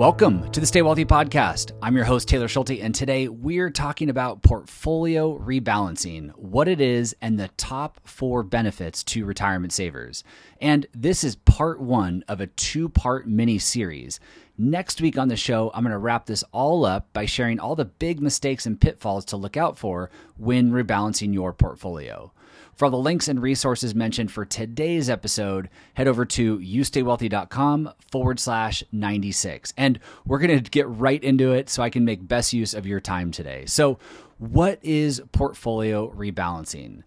Welcome to the Stay Wealthy Podcast. I'm your host, Taylor Schulte, and today we're talking about portfolio rebalancing, what it is, and the top four benefits to retirement savers. And this is part one of a two part mini series. Next week on the show, I'm going to wrap this all up by sharing all the big mistakes and pitfalls to look out for when rebalancing your portfolio. For all the links and resources mentioned for today's episode, head over to youstaywealthy.com forward slash 96. And we're going to get right into it so I can make best use of your time today. So, what is portfolio rebalancing?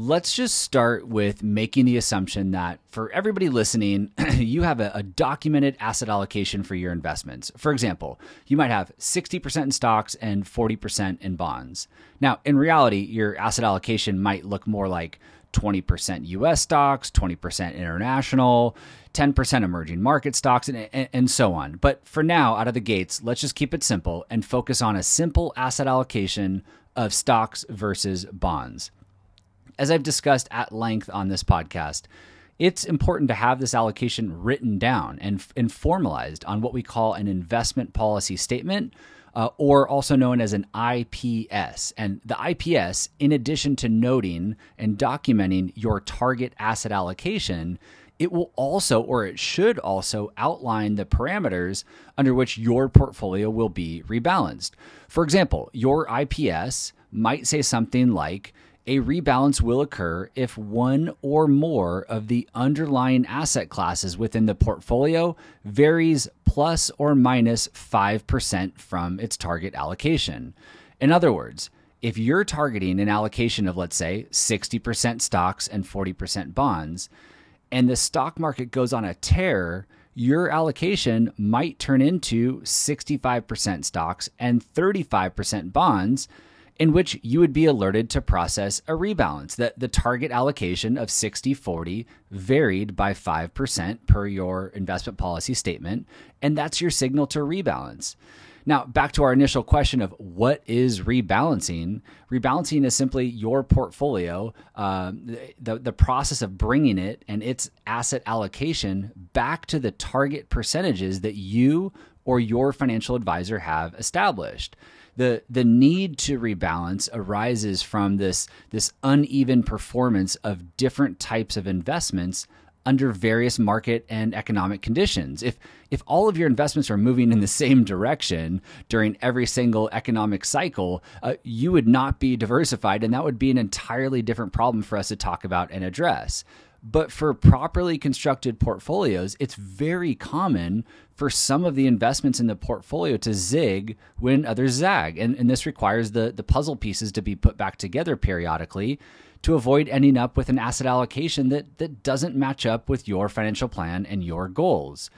Let's just start with making the assumption that for everybody listening, you have a, a, documented asset allocation for your investments. For example, you might have 60% in stocks and 40% in bonds. Now, in reality, your asset allocation might look more like 20% US stocks, 20% international, 10% emerging market stocks, and, and, and, so on. But for now, out of the gates, let's just keep it simple and focus on a simple asset allocation of stocks versus bonds as I've discussed at length on this podcast, it's important to have this allocation written down and, and formalized on what we call an investment policy statement, uh, or also known as an IPS. And the IPS, in addition to noting and documenting your target asset allocation, it will also, or it should also, outline the parameters under which your portfolio will be rebalanced. For example, your IPS might say something like, a rebalance will occur if one or more of the underlying asset classes within the portfolio varies plus or minus 5% from its target allocation. In other words, if you're targeting an allocation of, let's say, 60% stocks and 40% bonds, and the stock market goes on a tear, your allocation might turn into 65% stocks and 35% bonds in which you would be alerted to process a rebalance. That the target allocation of 60 40 varied by 5% per your investment policy statement, and that's your signal to rebalance. Now, back to our initial question of what is rebalancing. Rebalancing is simply your portfolio, uh, the, the process of bringing it and its asset allocation back to the target percentages that you or your financial advisor have established the the need to rebalance arises from this this uneven performance of different types of investments under various market and economic conditions. If if all of your investments are moving in the same direction during every single economic cycle, uh, you would not be diversified, and that would be an entirely different problem for us to talk about and address. But for properly constructed portfolios, it's very common for some of the investments in the portfolio to zig when others zag. And, and this requires the, the puzzle pieces to be put back together periodically to avoid ending up with an asset allocation that, that doesn't match up with your financial plan and your goals.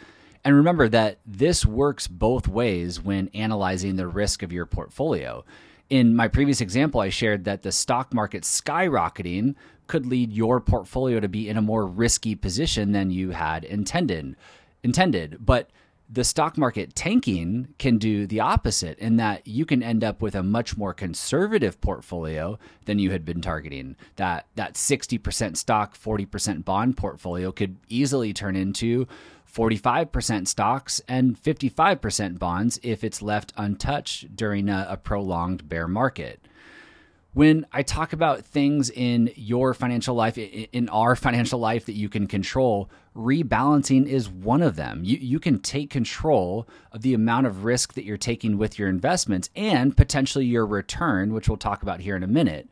And remember that this works both ways when analyzing the risk of your portfolio. In my previous example, I shared that the stock market skyrocketing could lead your portfolio to be in a more risky position than you had intended. Intended, but the stock market tanking can do the opposite in that you can end up with a much more conservative portfolio than you had been targeting. That that 60% stock, 40% bond portfolio could easily turn into 45% stocks and 55% bonds if it's left untouched during a, a prolonged bear market when I talk about things in your financial life, in our financial life that you can control, rebalancing is one of them. You, you can take control of the amount of risk that you're taking with your investments and potentially your return, which we'll talk about here in a minute.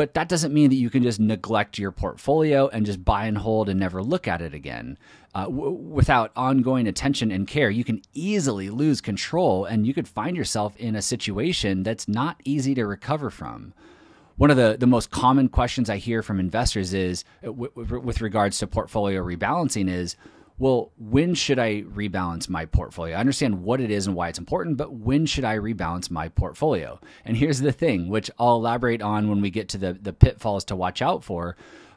But that doesn't mean that you can just neglect your portfolio and just buy and hold and never look at it again. Uh, w- without ongoing attention and care, you can easily lose control and you could find yourself in a situation that's not easy to recover from one of the, the most common questions I hear from investors is uh, with regards to portfolio rebalancing is, well, when should I rebalance my portfolio? I understand what it is and why it's important, but when should I rebalance my portfolio? And here's the thing, which I'll elaborate on when we get to the, the pitfalls to watch out for.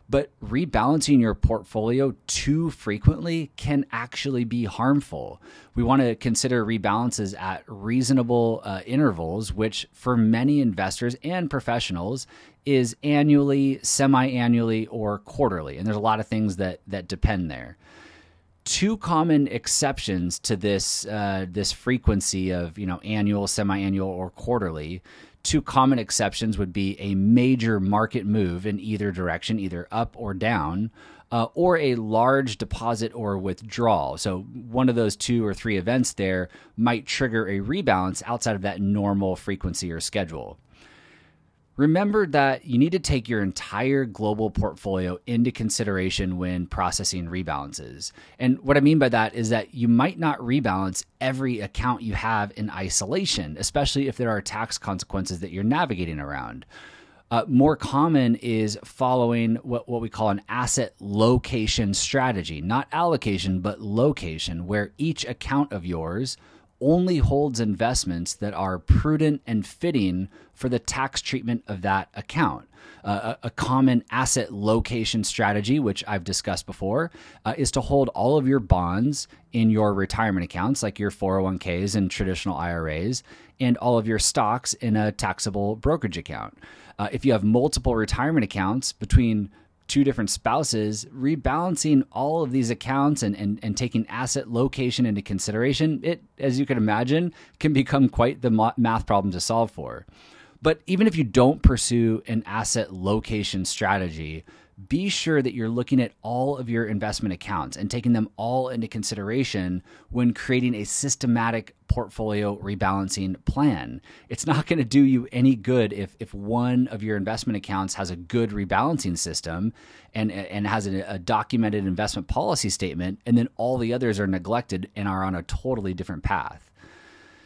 But rebalancing your portfolio too frequently can actually be harmful. We want to consider rebalances at reasonable uh, intervals, which for many investors and professionals is annually, semi annually, or quarterly. And there's a lot of things that, that depend there two common exceptions to this uh, this frequency of you know annual, semi-annual, or quarterly. Two common exceptions would be a major market move in either direction, either up or down, uh, or a large deposit or withdrawal. So, one of those two or three events there might trigger a rebalance outside of that normal frequency or schedule. Remember that you need to take your entire global portfolio into consideration when processing rebalances. And what I mean by that is that you might not rebalance every account you have in isolation, especially if there are tax consequences that you're navigating around. Uh, more common is following what, what we call an asset location strategy, not allocation, but location, where each account of yours only holds investments that are prudent and fitting for the tax treatment of that account. Uh, a, a, common asset location strategy, which I've discussed before, uh, is to hold all of your bonds in your retirement accounts, like your 401ks and traditional IRAs, and all of your stocks in a taxable brokerage account. Uh, if you have multiple retirement accounts between two different spouses, rebalancing all of these accounts and, and, and taking asset location into consideration, it, as you can imagine, can become quite the math problem to solve for. But even if you don't pursue an asset location strategy, be sure that you're looking at all of your investment accounts and taking them all into consideration when creating a systematic portfolio rebalancing plan. It's not going to do you any good if, if one of your investment accounts has a good rebalancing system and, and has a, a documented investment policy statement, and then all the others are neglected and are on a totally different path.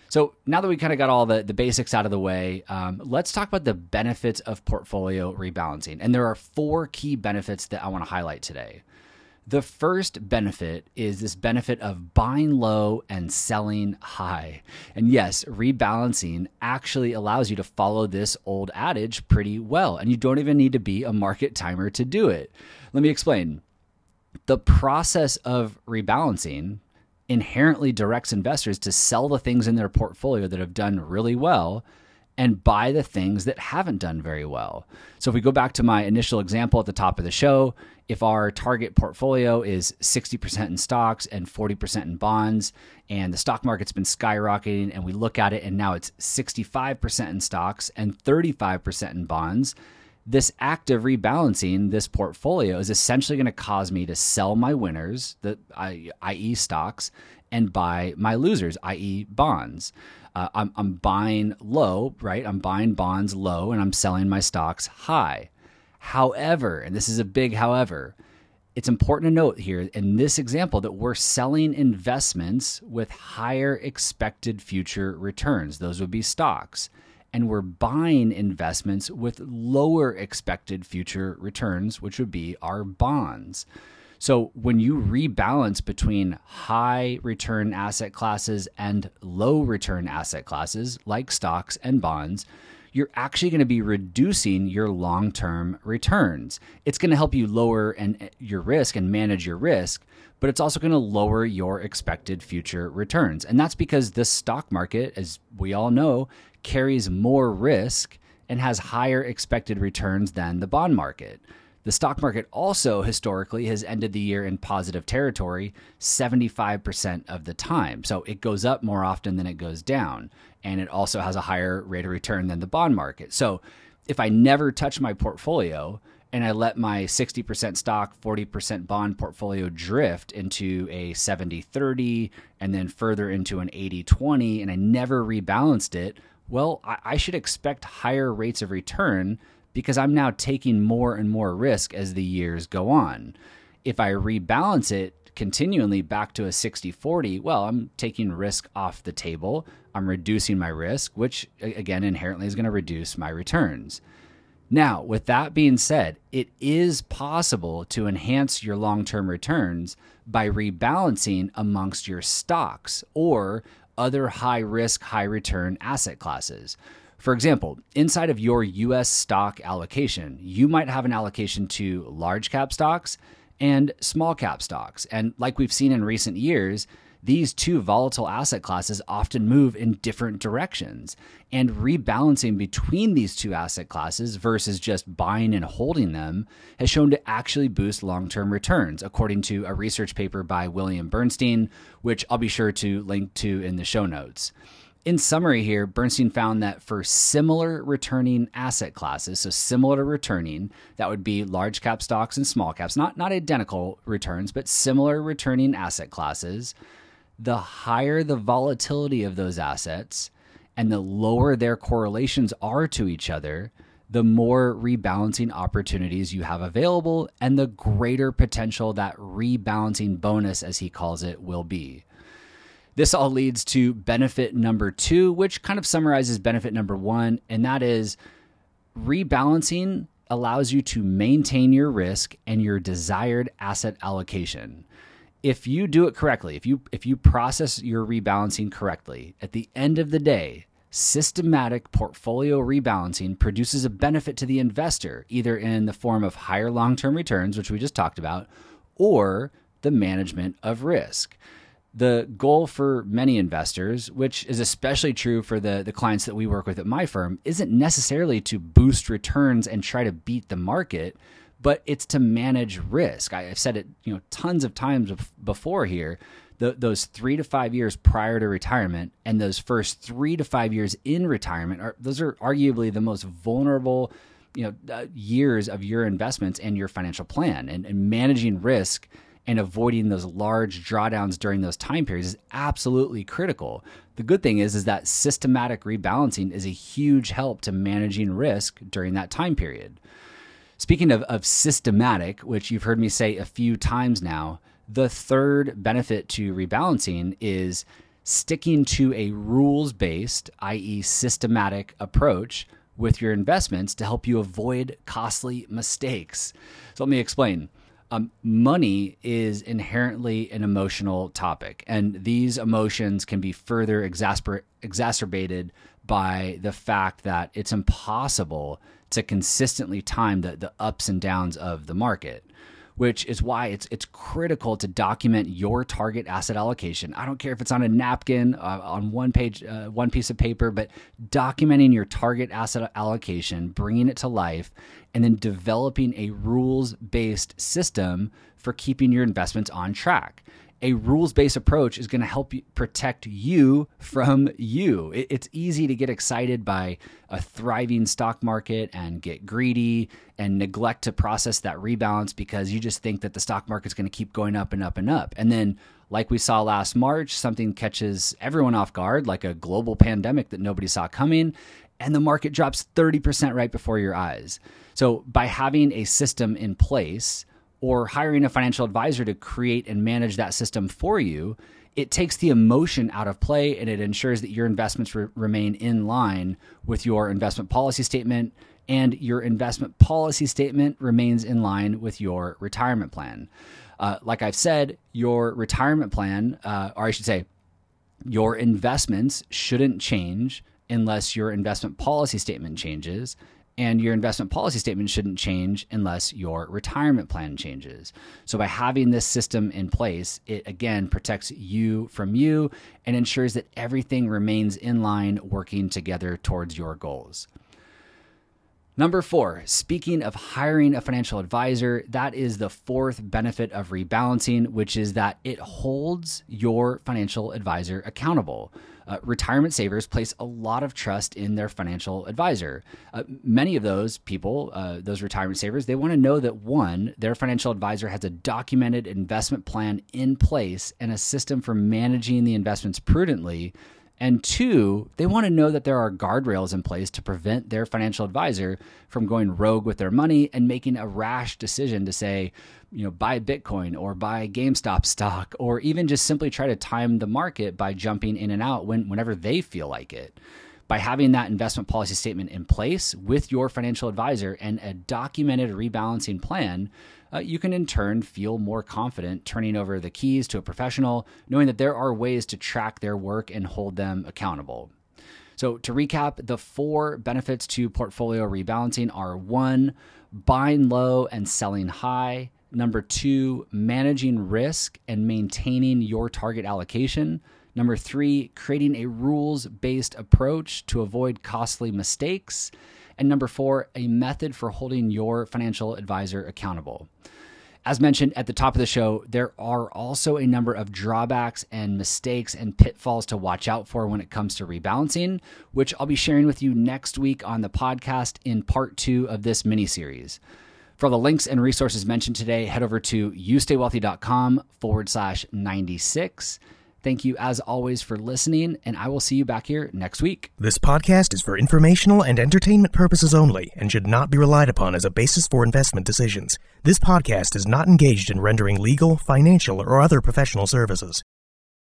So now that we kind of got all the, the basics out of the way, um, let's talk about the benefits of portfolio rebalancing. And there are four key benefits that I want to highlight today. The first benefit is this benefit of buying low and selling high. And yes, rebalancing actually allows you to follow this old adage pretty well. And you don't even need to be a market timer to do it. Let me explain. The process of rebalancing inherently directs investors to sell the things in their portfolio that have done really well and buy the things that haven't done very well. So if we go back to my initial example at the top of the show, if our target portfolio is 60% in stocks and 40% in bonds, and the stock market's been skyrocketing, and we look at it and now it's 65% in stocks and 35% in bonds, this act of rebalancing this portfolio is essentially going to cause me to sell my winners, the i.e. stocks, and buy my losers, i.e. bonds. Uh, I'm, I'm buying low, right? I'm buying bonds low and I'm selling my stocks high. However, and this is a big however, it's important to note here in this example that we're selling investments with higher expected future returns. Those would be stocks and we're buying investments with lower expected future returns, which would be our bonds. So when you rebalance between high return asset classes and low return asset classes like stocks and bonds, you're actually going to be reducing your long-term returns. It's going to help you lower and your risk and manage your risk, but it's also going to lower your expected future returns. And that's because the stock market, as we all know, carries more risk and has higher expected returns than the bond market. The stock market also historically has ended the year in positive territory 75% of the time. So it goes up more often than it goes down. And it also has a higher rate of return than the bond market. So if I never touch my portfolio and I let my 60% stock, 40% bond portfolio drift into a 70 30 and then further into an 80 20, and I never rebalanced it, well, I, I should expect higher rates of return because I'm now taking more and more risk as the years go on. If I rebalance it continually back to a 60 40, well, I'm taking risk off the table. I'm reducing my risk, which again inherently is going to reduce my returns. Now, with that being said, it is possible to enhance your long term returns by rebalancing amongst your stocks or other high risk, high return asset classes. For example, inside of your US stock allocation, you might have an allocation to large cap stocks and small cap stocks. And like we've seen in recent years, these two volatile asset classes often move in different directions. And rebalancing between these two asset classes versus just buying and holding them has shown to actually boost long term returns, according to a research paper by William Bernstein, which I'll be sure to link to in the show notes. In summary, here, Bernstein found that for similar returning asset classes, so similar to returning, that would be large cap stocks and small caps, not, not identical returns, but similar returning asset classes, the higher the volatility of those assets and the lower their correlations are to each other, the more rebalancing opportunities you have available and the greater potential that rebalancing bonus, as he calls it, will be. This all leads to benefit number two, which kind of summarizes benefit number one, and that is rebalancing allows you to maintain your risk and your desired asset allocation. If you do it correctly, if you if you process your rebalancing correctly, at the end of the day, systematic portfolio rebalancing produces a benefit to the investor, either in the form of higher long-term returns, which we just talked about, or the management of risk. The goal for many investors, which is especially true for the, the clients that we work with at my firm, isn't necessarily to boost returns and try to beat the market, but it's to manage risk. I, have said it, you know, tons of times before here. The, those three to five years prior to retirement and those first three to five years in retirement are those are arguably the most vulnerable you know uh, years of your investments and your financial plan and, and managing risk and avoiding those large drawdowns during those time periods is absolutely critical. The good thing is is that systematic rebalancing is a huge help to managing risk during that time period. Speaking of, of systematic, which you've heard me say a few times now, the third benefit to rebalancing is sticking to a rules based, i.e., systematic approach with your investments to help you avoid costly mistakes. So let me explain. Um, money is inherently an emotional topic, and these emotions can be further exasper- exacerbated by the fact that it's impossible to consistently time the, the ups and downs of the market which is why it's it's critical to document your target asset allocation. I don't care if it's on a napkin, uh, on one page, uh, one piece of paper, but documenting your target asset allocation, bringing it to life, and then developing a rules based system for keeping your investments on track a rules based approach is going to help you protect you from you. It, it's easy to get excited by a thriving stock market and get greedy and neglect to process that rebalance because you just think that the stock market's going to keep going up and up and up. And then, like we saw last March, something catches everyone off guard, like a global pandemic that nobody saw coming, and the market drops 30% right before your eyes. So, by having a system in place, or hiring a financial advisor to create and manage that system for you, it takes the emotion out of play and it ensures that your investments re- remain in line with your investment policy statement and your investment policy statement remains in line with your retirement plan. Uh, like I've said, your retirement plan, uh, or I should say, your investments shouldn't change unless your investment policy statement changes and your investment policy statement shouldn't change unless your retirement plan changes. So, by having this system in place, it again protects you from you and ensures that everything remains in line working together towards your goals. Number four, speaking of hiring a financial advisor, that is the fourth benefit of rebalancing, which is that it holds your financial advisor accountable. Uh, retirement savers place a lot of trust in their financial advisor. Uh, many of those people, uh, those retirement savers, they want to know that one, their financial advisor has a documented investment plan in place and a system for managing the investments prudently and two, they want to know that there are guardrails in place to prevent their financial advisor from going rogue with their money and making a rash decision to say, you know, buy Bitcoin or buy GameStop stock, or even just simply try to time the market by jumping in and out when, whenever they feel like it. By having that investment policy statement in place with your financial advisor and a documented rebalancing plan, uh, you can in turn feel more confident turning over the keys to a professional, knowing that there are ways to track their work and hold them accountable. So, to recap, the four benefits to portfolio rebalancing are one, buying low and selling high, Number two, managing risk and maintaining your target allocation. Number three, creating a rules based approach to avoid costly mistakes. And number four, a method for holding your financial advisor accountable. As mentioned at the top of the show, there are also a number of drawbacks and mistakes and pitfalls to watch out for when it comes to rebalancing, which I'll be sharing with you next week on the podcast in part two of this mini series. For all the links and resources mentioned today, head over to youstaywealthy.com forward slash 96. Thank you, as always, for listening, and I will see you back here next week. This podcast is for informational and entertainment purposes only and should not be relied upon as a basis for investment decisions. This podcast is not engaged in rendering legal, financial, or other professional services.